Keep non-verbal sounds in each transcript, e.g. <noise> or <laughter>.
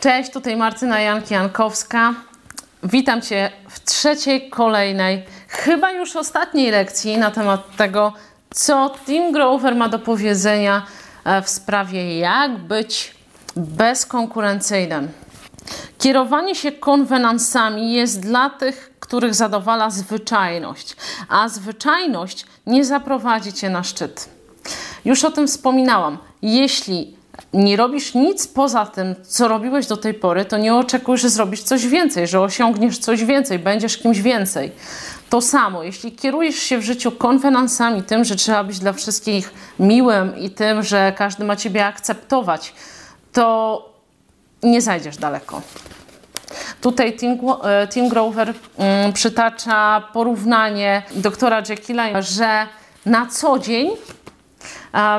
Cześć, tutaj Martyna Janki-Jankowska. Witam Cię w trzeciej, kolejnej, chyba już ostatniej lekcji na temat tego, co Tim Grover ma do powiedzenia e, w sprawie jak być bezkonkurencyjnym. Kierowanie się konwenansami jest dla tych, których zadowala zwyczajność, a zwyczajność nie zaprowadzi Cię na szczyt. Już o tym wspominałam. Jeśli nie robisz nic poza tym, co robiłeś do tej pory, to nie oczekuj, że zrobisz coś więcej, że osiągniesz coś więcej, będziesz kimś więcej. To samo, jeśli kierujesz się w życiu konwenansami, tym, że trzeba być dla wszystkich miłym i tym, że każdy ma ciebie akceptować, to nie zajdziesz daleko. Tutaj Tim, e, Tim Grover mm, przytacza porównanie doktora Jekylla, że na co dzień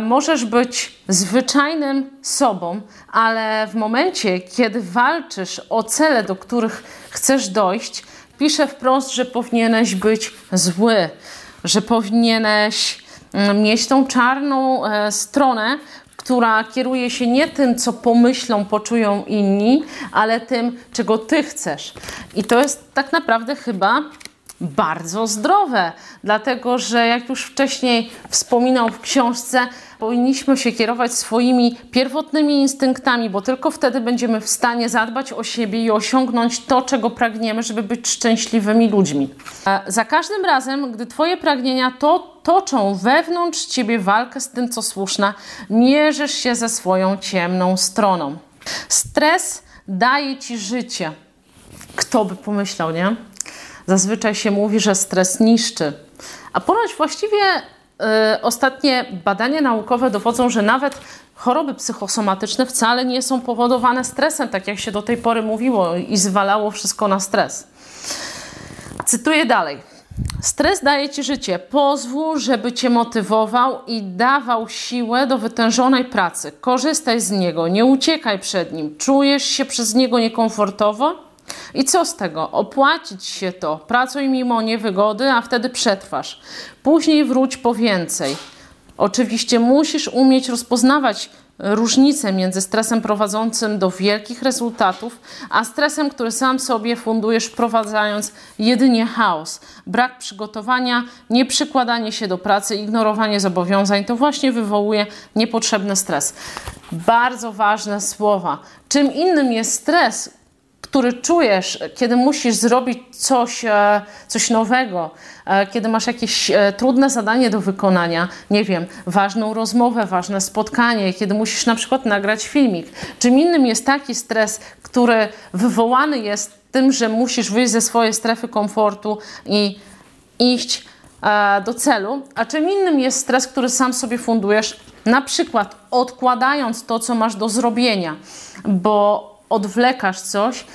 możesz być zwyczajnym sobą, ale w momencie, kiedy walczysz o cele, do których chcesz dojść, pisze wprost, że powinieneś być zły, że powinieneś mm, mieć tą czarną e, stronę, która kieruje się nie tym, co pomyślą, poczują inni, ale tym, czego ty chcesz. I to jest tak naprawdę chyba bardzo zdrowe, dlatego że jak już wcześniej wspominał w książce, powinniśmy się kierować swoimi pierwotnymi instynktami, bo tylko wtedy będziemy w stanie zadbać o siebie i osiągnąć to, czego pragniemy, żeby być szczęśliwymi ludźmi. Za każdym razem, gdy Twoje pragnienia to toczą wewnątrz Ciebie walkę z tym, co słuszne, mierzysz się ze swoją ciemną stroną. Stres daje Ci życie. Kto by pomyślał, nie? Zazwyczaj się mówi, że stres niszczy. A ponoć właściwie y, ostatnie badania naukowe dowodzą, że nawet choroby psychosomatyczne wcale nie są powodowane stresem, tak jak się do tej pory mówiło i zwalało wszystko na stres. Cytuję dalej. Stres daje ci życie. Pozwól, żeby cię motywował i dawał siłę do wytężonej pracy. Korzystaj z niego, nie uciekaj przed nim. Czujesz się przez niego niekomfortowo? I co z tego? Opłacić się to. Pracuj mimo niewygody, a wtedy przetrwasz. Później wróć po więcej. Oczywiście musisz umieć rozpoznawać różnicę między stresem prowadzącym do wielkich rezultatów, a stresem, który sam sobie fundujesz, wprowadzając jedynie chaos. Brak przygotowania, nieprzykładanie się do pracy, ignorowanie zobowiązań to właśnie wywołuje niepotrzebny stres. Bardzo ważne słowa. Czym innym jest stres, który czujesz, kiedy musisz zrobić coś, e, coś nowego, e, kiedy masz jakieś e, trudne zadanie do wykonania, nie wiem, ważną rozmowę, ważne spotkanie, kiedy musisz na przykład nagrać filmik. Czym innym jest taki stres, który wywołany jest tym, że musisz wyjść ze swojej strefy komfortu i iść do celu, a czym innym jest stres, który sam sobie fundujesz, na przykład odkładając to, co masz do zrobienia, bo odwlekasz coś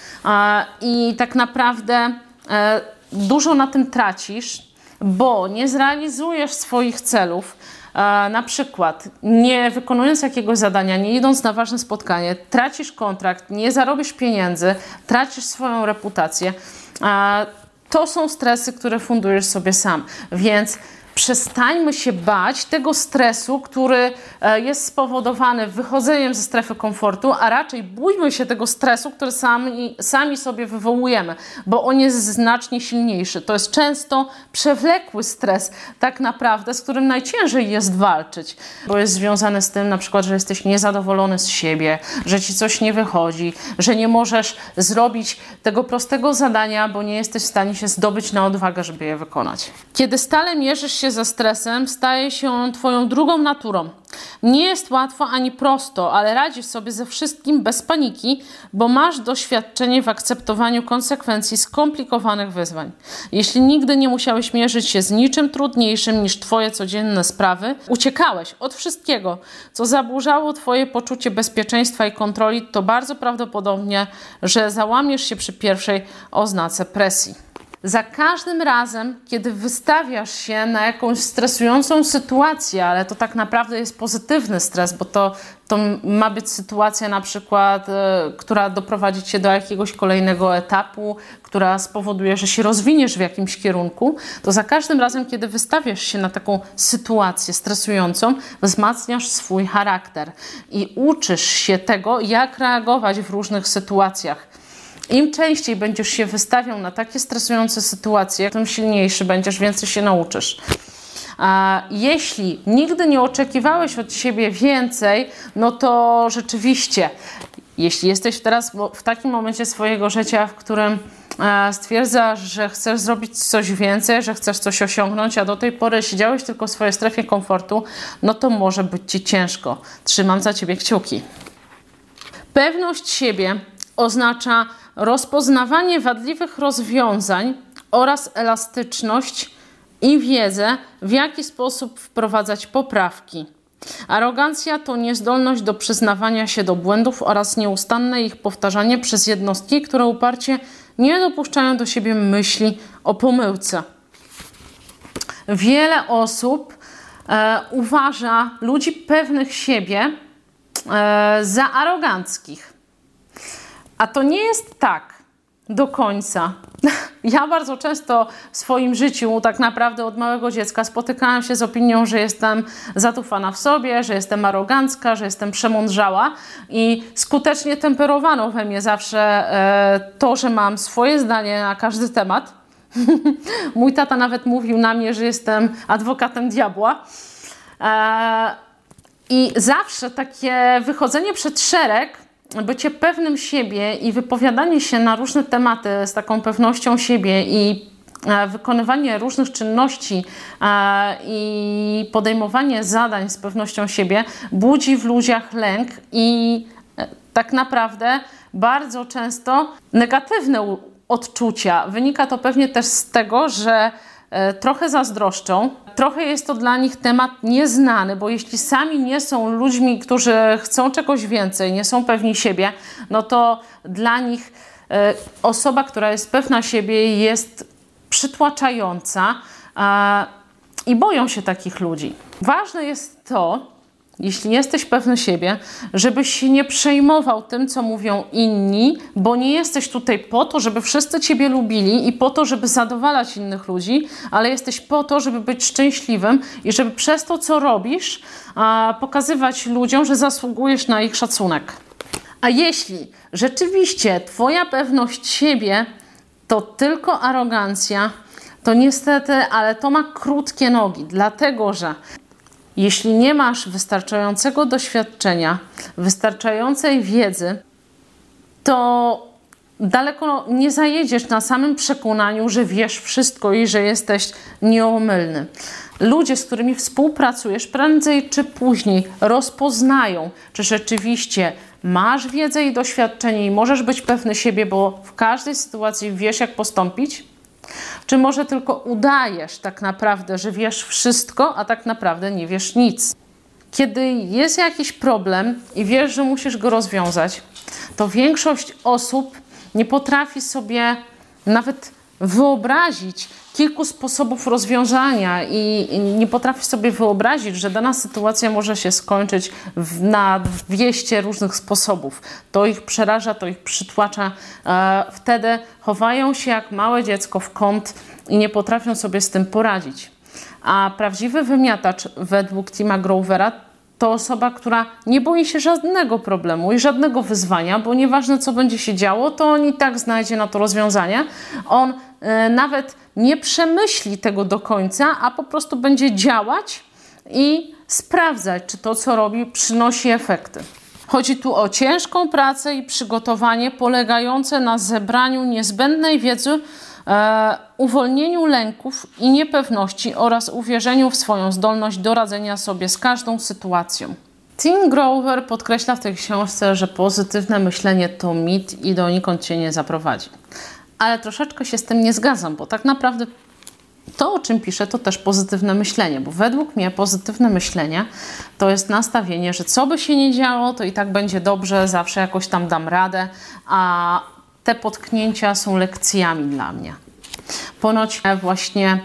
i tak naprawdę e, dużo na tym tracisz, bo nie zrealizujesz swoich celów. E, na przykład, nie wykonując jakiegoś zadania, nie idąc na ważne spotkanie, tracisz kontrakt, nie zarobisz pieniędzy, tracisz swoją reputację. To są stresy, które fundujesz sobie sam. Więc przestańmy się bać tego stresu, który e, jest spowodowany wychodzeniem ze strefy komfortu, a raczej bójmy się tego stresu, który sami, sami sobie wywołujemy, bo on jest znacznie silniejszy. To jest często przewlekły stres, tak naprawdę, z którym najciężej jest walczyć, bo jest związany z tym, na przykład, że jesteś niezadowolony z siebie, że ci coś nie wychodzi, że nie możesz zrobić tego prostego zadania, bo nie jesteś w stanie się zdobyć na odwagę, żeby je wykonać. Kiedy stale mierzysz się się ze stresem, staje się on Twoją drugą naturą. Nie jest łatwo ani prosto, ale radzisz sobie ze wszystkim bez paniki, bo masz doświadczenie w akceptowaniu konsekwencji skomplikowanych wyzwań. Jeśli nigdy nie musiałeś mierzyć się z niczym trudniejszym niż Twoje codzienne sprawy, uciekałeś od wszystkiego, co zaburzało Twoje poczucie bezpieczeństwa i kontroli, to bardzo prawdopodobnie, że załamiesz się przy pierwszej oznace presji. Za każdym razem, kiedy wystawiasz się na jakąś stresującą sytuację, ale to tak naprawdę jest pozytywny stres, bo to, to ma być sytuacja na przykład, e, która doprowadzi cię do jakiegoś kolejnego etapu, która spowoduje, że się rozwiniesz w jakimś kierunku, to za każdym razem, kiedy wystawiasz się na taką sytuację stresującą, wzmacniasz swój charakter i uczysz się tego, jak reagować w różnych sytuacjach. Im częściej będziesz się wystawiał na takie stresujące sytuacje, tym silniejszy będziesz, więcej się nauczysz. A jeśli nigdy nie oczekiwałeś od siebie więcej, no to rzeczywiście, jeśli jesteś teraz w takim momencie swojego życia, w którym e, stwierdzasz, że chcesz zrobić coś więcej, że chcesz coś osiągnąć, a do tej pory siedziałeś tylko w swojej strefie komfortu, no to może być ci ciężko. Trzymam za ciebie kciuki. Pewność siebie oznacza rozpoznawanie wadliwych rozwiązań oraz elastyczność i wiedzę, w jaki sposób wprowadzać poprawki. Arogancja to niezdolność do przyznawania się do błędów oraz nieustanne ich powtarzanie przez jednostki, które uparcie nie dopuszczają do siebie myśli o pomyłce. Wiele osób e, uważa ludzi pewnych siebie e, za aroganckich. A to nie jest tak do końca. <laughs> Ja bardzo często w swoim życiu, tak naprawdę od małego dziecka, spotykałam się z opinią, że jestem zatufana w sobie, że jestem arogancka, że jestem przemądrzała i skutecznie temperowano we mnie zawsze e, to, że mam swoje zdanie na każdy temat. <laughs> Mój tata nawet mówił na mnie, że jestem adwokatem diabła. E, I zawsze takie wychodzenie przed szereg bycie pewnym siebie i wypowiadanie się na różne tematy z taką pewnością siebie i e, wykonywanie różnych czynności e, i podejmowanie zadań z pewnością siebie budzi w ludziach lęk i e, tak naprawdę bardzo często negatywne odczucia. Wynika to pewnie też z tego, że trochę zazdroszczą, trochę jest to dla nich temat nieznany, bo jeśli sami nie są ludźmi, którzy chcą czegoś więcej, nie są pewni siebie, no to dla nich e, osoba, która jest pewna siebie, jest przytłaczająca i boją się takich ludzi. Ważne jest to, jeśli jesteś pewny siebie, żebyś się nie przejmował tym, co mówią inni, bo nie jesteś tutaj po to, żeby wszyscy Ciebie lubili i po to, żeby zadowalać innych ludzi, ale jesteś po to, żeby być szczęśliwym i żeby przez to, co robisz, pokazywać ludziom, że zasługujesz na ich szacunek. A jeśli rzeczywiście Twoja pewność siebie to tylko arogancja, to niestety, ale to ma krótkie nogi, dlatego że jeśli nie masz wystarczającego doświadczenia, wystarczającej wiedzy, to daleko nie zajedziesz na samym przekonaniu, że wiesz wszystko i że jesteś nieomylny. Ludzie, z którymi współpracujesz, prędzej czy później rozpoznają, czy rzeczywiście masz wiedzę i doświadczenie i możesz być pewny siebie, bo w każdej sytuacji wiesz, jak postąpić czy może tylko udajesz tak naprawdę, że wiesz wszystko, a tak naprawdę nie wiesz nic? Kiedy jest jakiś problem i wiesz, że musisz go rozwiązać, to większość osób nie potrafi sobie nawet wyobrazić kilku sposobów rozwiązania i nie potrafi sobie wyobrazić, że dana sytuacja może się skończyć w, na 200 różnych sposobów. To ich przeraża, to ich przytłacza. E, wtedy chowają się jak małe dziecko w kąt i nie potrafią sobie z tym poradzić. A prawdziwy wymiatacz według Tima Grovera to osoba, która nie boi się żadnego problemu i żadnego wyzwania, bo nieważne co będzie się działo, to on i tak znajdzie na to rozwiązanie. On nawet nie przemyśli tego do końca, a po prostu będzie działać i sprawdzać, czy to, co robi, przynosi efekty. Chodzi tu o ciężką pracę i przygotowanie polegające na zebraniu niezbędnej wiedzy, e, uwolnieniu lęków i niepewności oraz uwierzeniu w swoją zdolność do radzenia sobie z każdą sytuacją. Tim Grover podkreśla w tej książce, że pozytywne myślenie to mit i donikąd cię nie zaprowadzi ale troszeczkę się z tym nie zgadzam, bo tak naprawdę to, o czym piszę, to też pozytywne myślenie, bo według mnie pozytywne myślenie to jest nastawienie, że co by się nie działo, to i tak będzie dobrze, zawsze jakoś tam dam radę, a te potknięcia są lekcjami dla mnie. Ponoć e, właśnie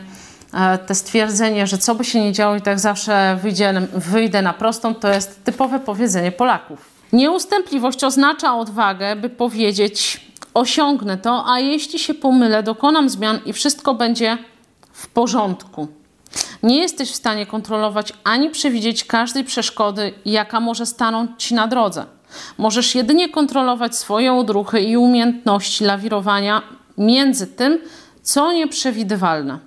e, te stwierdzenie, że co by się nie działo i tak zawsze wyjdzie, wyjdę na prostą, to jest typowe powiedzenie Polaków. Nieustępliwość oznacza odwagę, by powiedzieć osiągnę to, a jeśli się pomylę, dokonam zmian i wszystko będzie w porządku. Nie jesteś w stanie kontrolować ani przewidzieć każdej przeszkody, jaka może stanąć ci na drodze. Możesz jedynie kontrolować swoje odruchy i umiejętności lawirowania między tym, co nieprzewidywalne.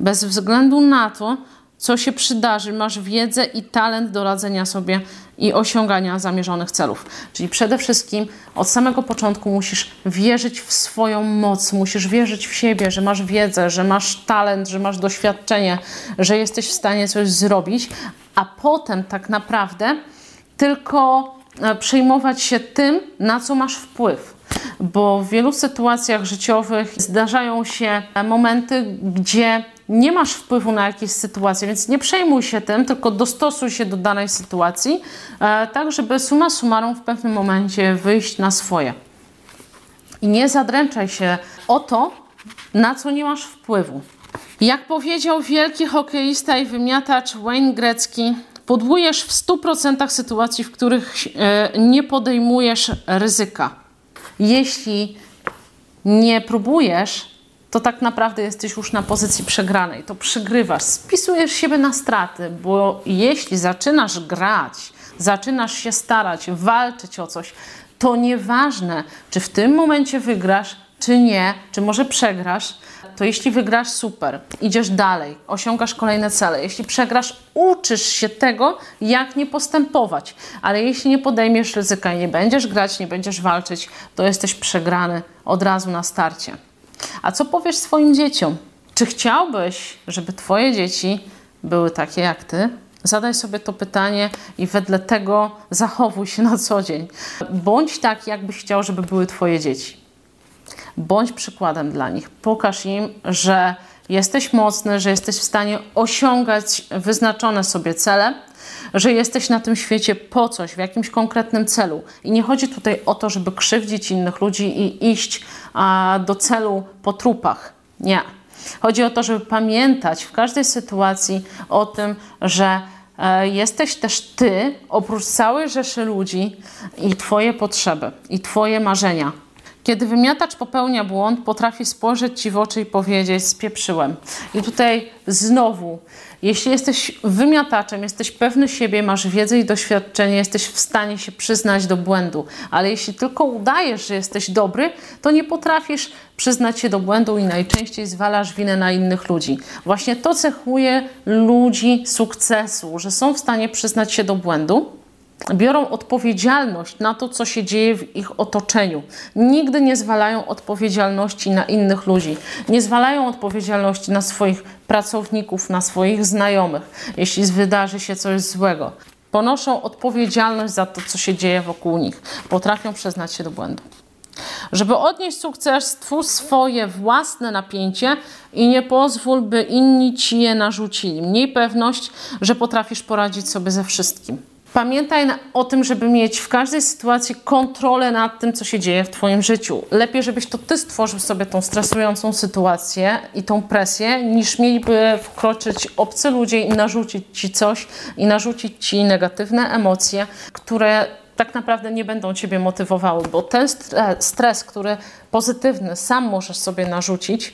Bez względu na to, co się przydarzy, masz wiedzę i talent do radzenia sobie i osiągania zamierzonych celów. Czyli przede wszystkim od samego początku musisz wierzyć w swoją moc, musisz wierzyć w siebie, że masz wiedzę, że masz talent, że masz doświadczenie, że jesteś w stanie coś zrobić, a potem tak naprawdę tylko e, przejmować się tym, na co masz wpływ bo w wielu sytuacjach życiowych zdarzają się momenty, gdzie nie masz wpływu na jakieś sytuacje, więc nie przejmuj się tym, tylko dostosuj się do danej sytuacji, e, tak żeby suma summarum w pewnym momencie wyjść na swoje. I nie zadręczaj się o to, na co nie masz wpływu. Jak powiedział wielki hokeista i wymiatacz Wayne Gretzky, podwójesz w 100% sytuacji, w których e, nie podejmujesz ryzyka. Jeśli nie próbujesz, to tak naprawdę jesteś już na pozycji przegranej. To przegrywasz, spisujesz siebie na straty, bo jeśli zaczynasz grać, zaczynasz się starać, walczyć o coś, to nieważne, czy w tym momencie wygrasz, czy nie, czy może przegrasz, to jeśli wygrasz, super, idziesz dalej, osiągasz kolejne cele. Jeśli przegrasz, uczysz się tego, jak nie postępować. Ale jeśli nie podejmiesz ryzyka i nie będziesz grać, nie będziesz walczyć, to jesteś przegrany od razu na starcie. A co powiesz swoim dzieciom? Czy chciałbyś, żeby Twoje dzieci były takie jak Ty? Zadaj sobie to pytanie i wedle tego zachowuj się na co dzień. Bądź tak, jakbyś chciał, żeby były Twoje dzieci. Bądź przykładem dla nich. Pokaż im, że jesteś mocny, że jesteś w stanie osiągać wyznaczone sobie cele, że jesteś na tym świecie po coś, w jakimś konkretnym celu. I nie chodzi tutaj o to, żeby krzywdzić innych ludzi i iść a, do celu po trupach. Nie. Chodzi o to, żeby pamiętać w każdej sytuacji o tym, że e, jesteś też ty, oprócz całej rzeszy ludzi i Twoje potrzeby, i Twoje marzenia. Kiedy wymiatacz popełnia błąd, potrafi spojrzeć ci w oczy i powiedzieć: Spieprzyłem. I tutaj znowu, jeśli jesteś wymiataczem, jesteś pewny siebie, masz wiedzę i doświadczenie, jesteś w stanie się przyznać do błędu, ale jeśli tylko udajesz, że jesteś dobry, to nie potrafisz przyznać się do błędu i najczęściej zwalasz winę na innych ludzi. Właśnie to cechuje ludzi sukcesu, że są w stanie przyznać się do błędu biorą odpowiedzialność na to, co się dzieje w ich otoczeniu. Nigdy nie zwalają odpowiedzialności na innych ludzi, nie zwalają odpowiedzialności na swoich pracowników, na swoich znajomych, jeśli wydarzy się coś złego. Ponoszą odpowiedzialność za to, co się dzieje wokół nich, potrafią przyznać się do błędu. Żeby odnieść sukces, stwórz swoje własne napięcie i nie pozwól, by inni ci je narzucili. Miej pewność, że potrafisz poradzić sobie ze wszystkim. Pamiętaj o tym, żeby mieć w każdej sytuacji kontrolę nad tym, co się dzieje w Twoim życiu. Lepiej, żebyś to Ty stworzył sobie tą stresującą sytuację i tą presję, niż mieliby wkroczyć obcy ludzie i narzucić Ci coś i narzucić Ci negatywne emocje, które tak naprawdę nie będą Ciebie motywowały, bo ten stres, który pozytywny sam możesz sobie narzucić,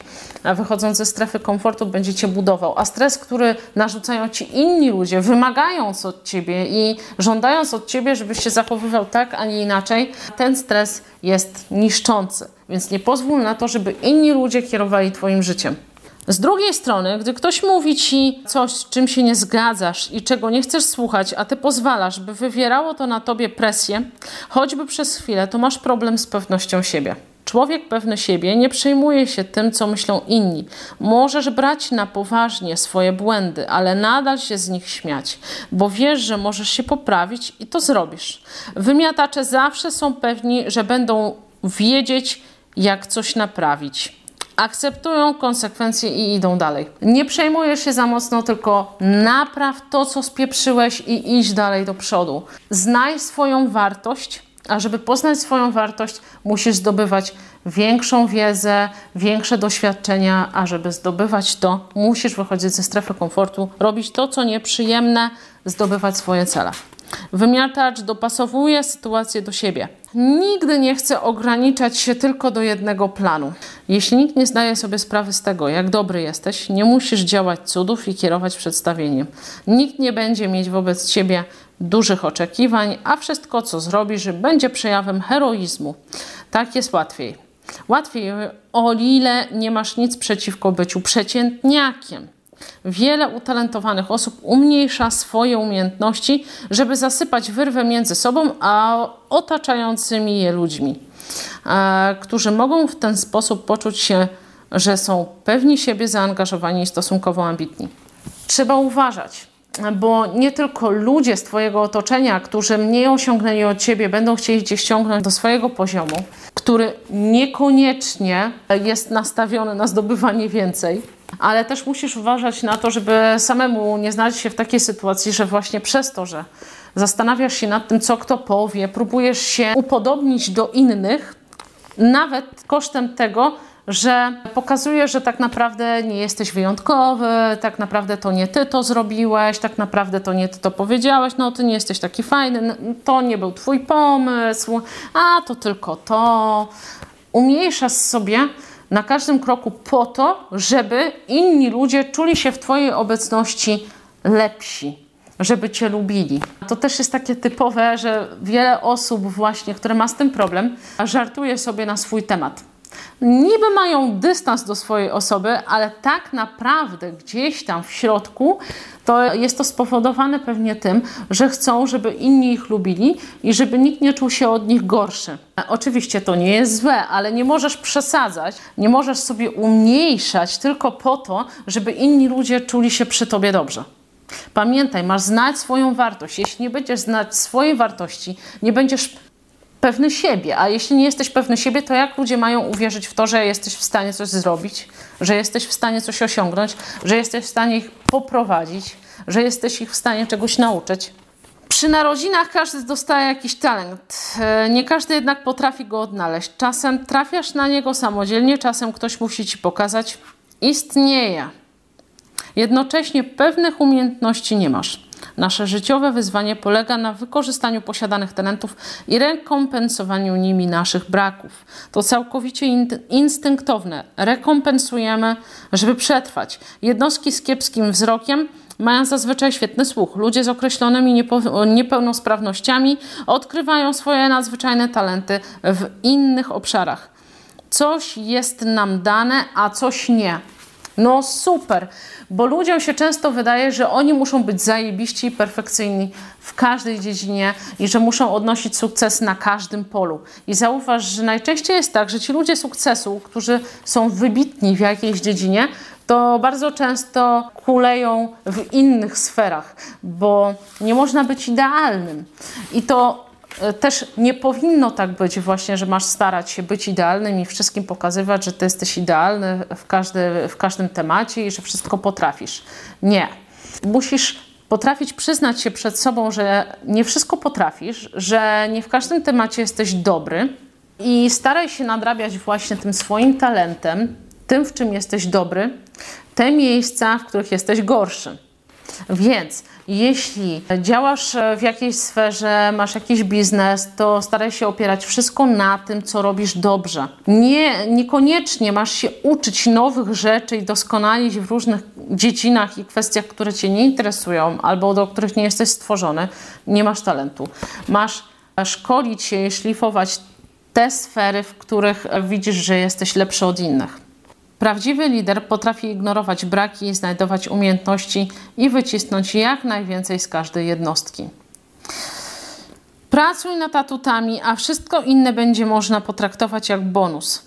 wychodząc ze strefy komfortu będzie Cię budował, a stres, który narzucają Ci inni ludzie, wymagając od Ciebie i żądając od Ciebie, żebyś się zachowywał tak, a nie inaczej, ten stres jest niszczący. Więc nie pozwól na to, żeby inni ludzie kierowali Twoim życiem. Z drugiej strony, gdy ktoś mówi ci coś, z czym się nie zgadzasz i czego nie chcesz słuchać, a ty pozwalasz, by wywierało to na tobie presję, choćby przez chwilę, to masz problem z pewnością siebie. Człowiek pewny siebie nie przejmuje się tym, co myślą inni. Możesz brać na poważnie swoje błędy, ale nadal się z nich śmiać, bo wiesz, że możesz się poprawić i to zrobisz. Wymiatacze zawsze są pewni, że będą wiedzieć, jak coś naprawić akceptują konsekwencje i idą dalej. Nie przejmujesz się za mocno, tylko napraw to, co spieprzyłeś i idź dalej do przodu. Znaj swoją wartość A żeby poznać swoją wartość, musisz zdobywać większą wiedzę, większe doświadczenia, a żeby zdobywać to, musisz wychodzić ze strefy komfortu, robić to, co nieprzyjemne, zdobywać swoje cele. Wymiatacz dopasowuje sytuację do siebie. Nigdy nie chce ograniczać się tylko do jednego planu. Jeśli nikt nie zdaje sobie sprawy z tego, jak dobry jesteś, nie musisz działać cudów i kierować przedstawieniem. Nikt nie będzie mieć wobec ciebie dużych oczekiwań, a wszystko, co zrobisz, będzie przejawem heroizmu. Tak jest łatwiej. Łatwiej, o ile nie masz nic przeciwko byciu przeciętniakiem. Wiele utalentowanych osób umniejsza swoje umiejętności, żeby zasypać wyrwę między sobą a otaczającymi je ludźmi, e, którzy mogą w ten sposób poczuć się, że są pewni siebie, zaangażowani i stosunkowo ambitni. Trzeba uważać, bo nie tylko ludzie z Twojego otoczenia, którzy mniej osiągnęli od Ciebie, będą chcieli Cię ściągnąć do swojego poziomu, który niekoniecznie jest nastawiony na zdobywanie więcej, ale też musisz uważać na to, żeby samemu nie znaleźć się w takiej sytuacji, że właśnie przez to, że zastanawiasz się nad tym, co kto powie, próbujesz się upodobnić do innych, nawet kosztem tego, że pokazuje, że tak naprawdę nie jesteś wyjątkowy, tak naprawdę to nie ty to zrobiłeś, tak naprawdę to nie ty to powiedziałeś, no ty nie jesteś taki fajny, to nie był twój pomysł, a to tylko to. Umniejszasz sobie na każdym kroku po to, żeby inni ludzie czuli się w twojej obecności lepsi żeby Cię lubili. To też jest takie typowe, że wiele osób właśnie, które ma z tym problem, żartuje sobie na swój temat niby mają dystans do swojej osoby, ale tak naprawdę gdzieś tam w środku to jest to spowodowane pewnie tym, że chcą, żeby inni ich lubili i żeby nikt nie czuł się od nich gorszy. Oczywiście to nie jest złe, ale nie możesz przesadzać, nie możesz sobie umniejszać tylko po to, żeby inni ludzie czuli się przy tobie dobrze. Pamiętaj, masz znać swoją wartość. Jeśli nie będziesz znać swojej wartości, nie będziesz pewny siebie. A jeśli nie jesteś pewny siebie, to jak ludzie mają uwierzyć w to, że jesteś w stanie coś zrobić, że jesteś w stanie coś osiągnąć, że jesteś w stanie ich poprowadzić, że jesteś ich w stanie czegoś nauczyć? Przy narodzinach każdy dostaje jakiś talent. E, nie każdy jednak potrafi go odnaleźć. Czasem trafiasz na niego samodzielnie, czasem ktoś musi ci pokazać. Istnieje. Jednocześnie pewnych umiejętności nie masz. Nasze życiowe wyzwanie polega na wykorzystaniu posiadanych talentów i rekompensowaniu nimi naszych braków. To całkowicie instynktowne. Rekompensujemy, żeby przetrwać. Jednostki z kiepskim wzrokiem mają zazwyczaj świetny słuch. Ludzie z określonymi niepełnosprawnościami odkrywają swoje nadzwyczajne talenty w innych obszarach. Coś jest nam dane, a coś nie. No super, bo ludziom się często wydaje, że oni muszą być zajebiści i perfekcyjni w każdej dziedzinie i że muszą odnosić sukces na każdym polu. I zauważ, że najczęściej jest tak, że ci ludzie sukcesu, którzy są wybitni w jakiejś dziedzinie, to bardzo często kuleją w innych sferach, bo nie można być idealnym. I to też nie powinno tak być właśnie, że masz starać się być idealnym i wszystkim pokazywać, że ty jesteś idealny w, każdy, w każdym temacie i że wszystko potrafisz. Nie. Musisz potrafić przyznać się przed sobą, że nie wszystko potrafisz, że nie w każdym temacie jesteś dobry i staraj się nadrabiać właśnie tym swoim talentem, tym, w czym jesteś dobry, te miejsca, w których jesteś gorszy. Więc jeśli działasz w jakiejś sferze, masz jakiś biznes, to staraj się opierać wszystko na tym, co robisz dobrze. Nie, niekoniecznie masz się uczyć nowych rzeczy i doskonalić w różnych dziedzinach i kwestiach, które Cię nie interesują albo do których nie jesteś stworzony. Nie masz talentu. Masz szkolić się i szlifować te sfery, w których widzisz, że jesteś lepszy od innych. Prawdziwy lider potrafi ignorować braki, znajdować umiejętności i wycisnąć jak najwięcej z każdej jednostki. Pracuj nad atutami, a wszystko inne będzie można potraktować jak bonus.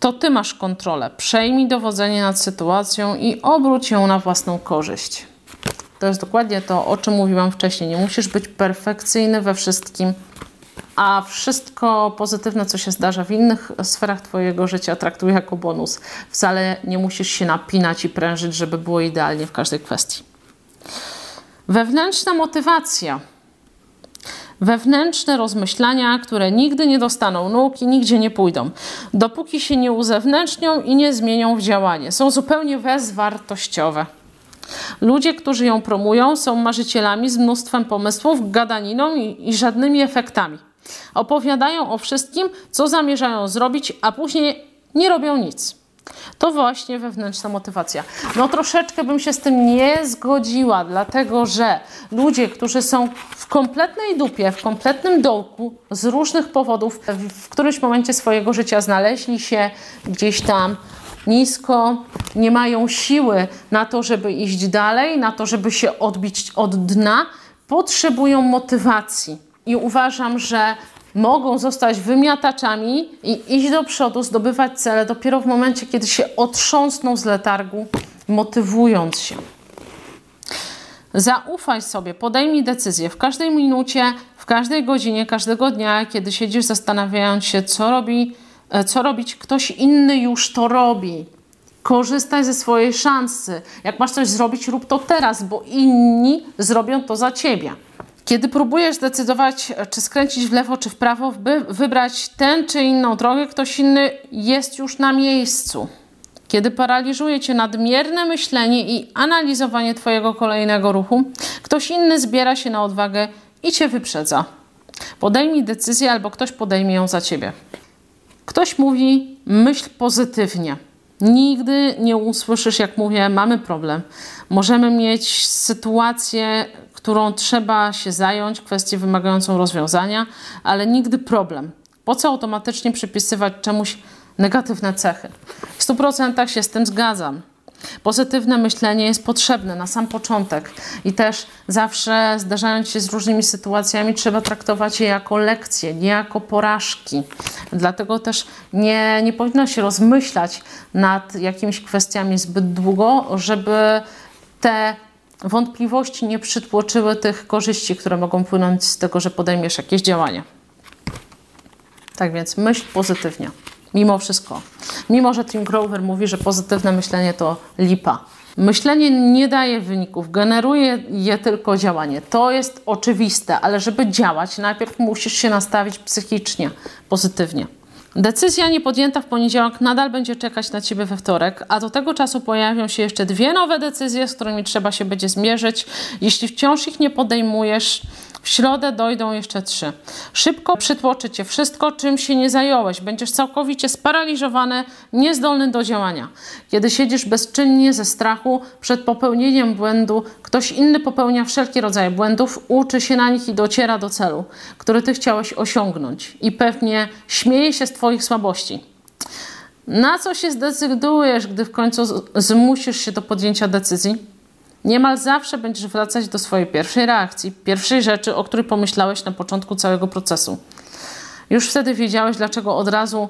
To ty masz kontrolę. Przejmij dowodzenie nad sytuacją i obróć ją na własną korzyść. To jest dokładnie to, o czym mówiłam wcześniej. Nie musisz być perfekcyjny we wszystkim a wszystko pozytywne, co się zdarza w innych sferach Twojego życia, traktuj jako bonus. Wcale nie musisz się napinać i prężyć, żeby było idealnie w każdej kwestii. Wewnętrzna motywacja. Wewnętrzne rozmyślania, które nigdy nie dostaną nóg i nigdzie nie pójdą, dopóki się nie uzewnętrznią i nie zmienią w działanie. Są zupełnie bezwartościowe. Ludzie, którzy ją promują, są marzycielami z mnóstwem pomysłów, gadaniną i, i żadnymi efektami. Opowiadają o wszystkim, co zamierzają zrobić, a później nie robią nic. To właśnie wewnętrzna motywacja. No troszeczkę bym się z tym nie zgodziła, dlatego że ludzie, którzy są w kompletnej dupie, w kompletnym dołku z różnych powodów, w którymś momencie swojego życia znaleźli się gdzieś tam nisko, nie mają siły na to, żeby iść dalej, na to, żeby się odbić od dna, potrzebują motywacji. I uważam, że mogą zostać wymiataczami i iść do przodu, zdobywać cele dopiero w momencie, kiedy się otrząsną z letargu, motywując się. Zaufaj sobie, podejmij decyzję w każdej minucie, w każdej godzinie, każdego dnia, kiedy siedzisz zastanawiając się, co, robi, e, co robić, ktoś inny już to robi. Korzystaj ze swojej szansy. Jak masz coś zrobić, rób to teraz, bo inni zrobią to za ciebie. Kiedy próbujesz zdecydować, czy skręcić w lewo, czy w prawo, by wybrać tę czy inną drogę, ktoś inny jest już na miejscu. Kiedy paraliżuje cię nadmierne myślenie i analizowanie twojego kolejnego ruchu, ktoś inny zbiera się na odwagę i cię wyprzedza. Podejmij decyzję albo ktoś podejmie ją za ciebie. Ktoś mówi, myśl pozytywnie. Nigdy nie usłyszysz, jak mówię, mamy problem. Możemy mieć sytuację, którą trzeba się zająć, kwestię wymagającą rozwiązania, ale nigdy problem. Po co automatycznie przypisywać czemuś negatywne cechy? W 100% się z tym zgadzam. Pozytywne myślenie jest potrzebne na sam początek i też zawsze zdarzając się z różnymi sytuacjami, trzeba traktować je jako lekcje, nie jako porażki. Dlatego też nie, nie powinno się rozmyślać nad jakimiś kwestiami zbyt długo, żeby te wątpliwości nie przytłoczyły tych korzyści, które mogą płynąć z tego, że podejmiesz jakieś działania. Tak więc myśl pozytywnie. Mimo wszystko. Mimo, że Tim Grover mówi, że pozytywne myślenie to lipa. Myślenie nie daje wyników, generuje je tylko działanie. To jest oczywiste, ale żeby działać, najpierw musisz się nastawić psychicznie pozytywnie. Decyzja niepodjęta w poniedziałek nadal będzie czekać na Ciebie we wtorek, a do tego czasu pojawią się jeszcze dwie nowe decyzje, z którymi trzeba się będzie zmierzyć. Jeśli wciąż ich nie podejmujesz, w środę dojdą jeszcze trzy. Szybko przytłoczy cię wszystko, czym się nie zająłeś. Będziesz całkowicie sparaliżowany, niezdolny do działania. Kiedy siedzisz bezczynnie ze strachu przed popełnieniem błędu, ktoś inny popełnia wszelkie rodzaje błędów, uczy się na nich i dociera do celu, który ty chciałeś osiągnąć. I pewnie śmieje się z twoich słabości. Na co się zdecydujesz, gdy w końcu zmusisz się do podjęcia decyzji? Niemal zawsze będziesz wracać do swojej pierwszej reakcji, pierwszej rzeczy, o której pomyślałeś na początku całego procesu. Już wtedy wiedziałeś, dlaczego od razu,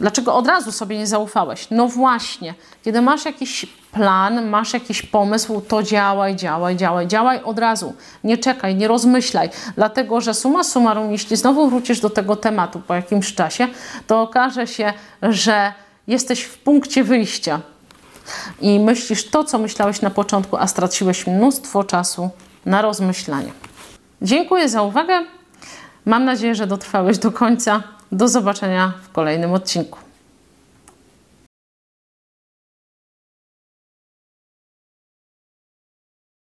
dlaczego od razu sobie nie zaufałeś. No właśnie, kiedy masz jakiś plan, masz jakiś pomysł, to działaj, działaj, działaj, działaj od razu. Nie czekaj, nie rozmyślaj, dlatego że suma summarum, jeśli znowu wrócisz do tego tematu po jakimś czasie, to okaże się, że jesteś w punkcie wyjścia i myślisz to, co myślałeś na początku, a straciłeś mnóstwo czasu na rozmyślanie. Dziękuję za uwagę. Mam nadzieję, że dotrwałeś do końca. Do zobaczenia w kolejnym odcinku.